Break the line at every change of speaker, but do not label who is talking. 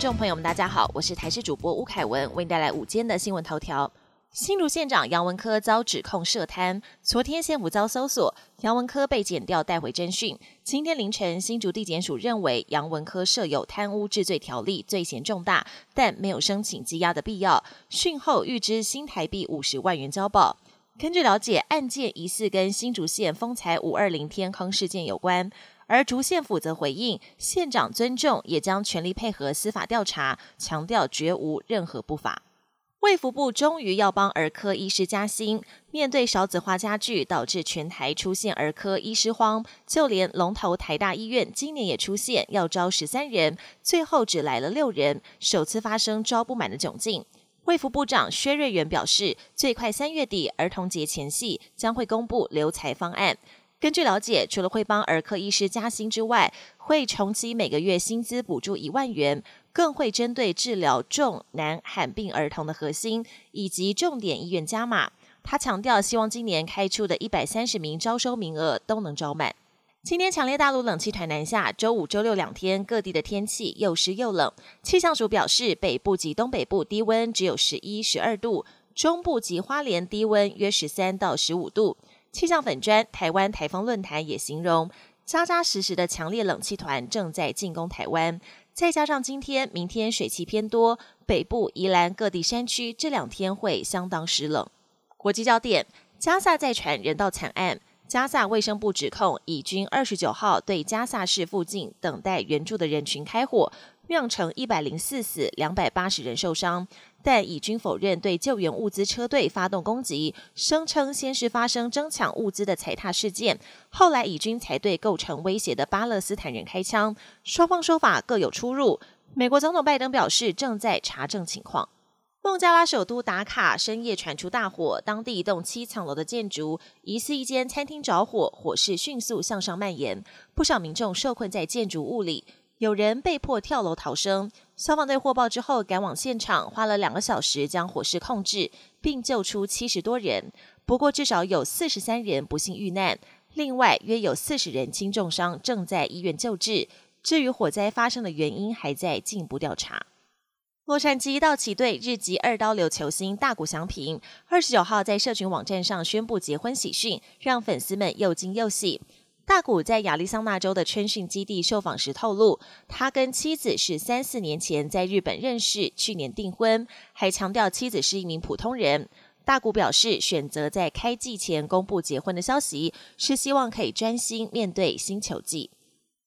众朋友们，大家好，我是台视主播吴凯文，为您带来午间的新闻头条。新竹县长杨文科遭指控涉贪，昨天县府遭搜索，杨文科被检调带回侦讯。今天凌晨，新竹地检署认为杨文科设有贪污治罪条例，罪嫌重大，但没有申请羁押的必要。讯后预支新台币五十万元交保。根据了解，案件疑似跟新竹县丰财五二零天坑事件有关，而竹县府则回应，县长尊重，也将全力配合司法调查，强调绝无任何不法。卫福部终于要帮儿科医师加薪，面对少子化加剧，导致全台出现儿科医师荒，就连龙头台大医院今年也出现要招十三人，最后只来了六人，首次发生招不满的窘境。卫福部长薛瑞元表示，最快三月底儿童节前夕将会公布留才方案。根据了解，除了会帮儿科医师加薪之外，会重启每个月薪资补助一万元。更会针对治疗重难罕病儿童的核心以及重点医院加码。他强调，希望今年开出的一百三十名招收名额都能招满。今天强烈大陆冷气团南下，周五、周六两天各地的天气又湿又冷。气象署表示，北部及东北部低温只有十一、十二度，中部及花莲低温约十三到十五度。气象粉砖台湾台风论坛也形容，扎扎实实的强烈冷气团正在进攻台湾。再加上今天、明天水汽偏多，北部、宜兰各地山区这两天会相当湿冷。国际焦点：加萨再传人道惨案，加萨卫生部指控以军二十九号对加萨市附近等待援助的人群开火。酿成一百零四死，两百八十人受伤。但以军否认对救援物资车队发动攻击，声称先是发生争抢物资的踩踏事件，后来以军才对构成威胁的巴勒斯坦人开枪。双方说法各有出入。美国总统拜登表示正在查证情况。孟加拉首都打卡深夜传出大火，当地一栋七层楼的建筑疑似一间餐厅着火，火势迅速向上蔓延，不少民众受困在建筑物里。有人被迫跳楼逃生，消防队获报之后赶往现场，花了两个小时将火势控制，并救出七十多人。不过至少有四十三人不幸遇难，另外约有四十人轻重伤，正在医院救治。至于火灾发生的原因，还在进一步调查。洛杉矶道奇队日籍二刀流球星大谷翔平二十九号在社群网站上宣布结婚喜讯，让粉丝们又惊又喜。大谷在亚利桑那州的春训基地受访时透露，他跟妻子是三四年前在日本认识，去年订婚，还强调妻子是一名普通人。大谷表示，选择在开季前公布结婚的消息，是希望可以专心面对新球季。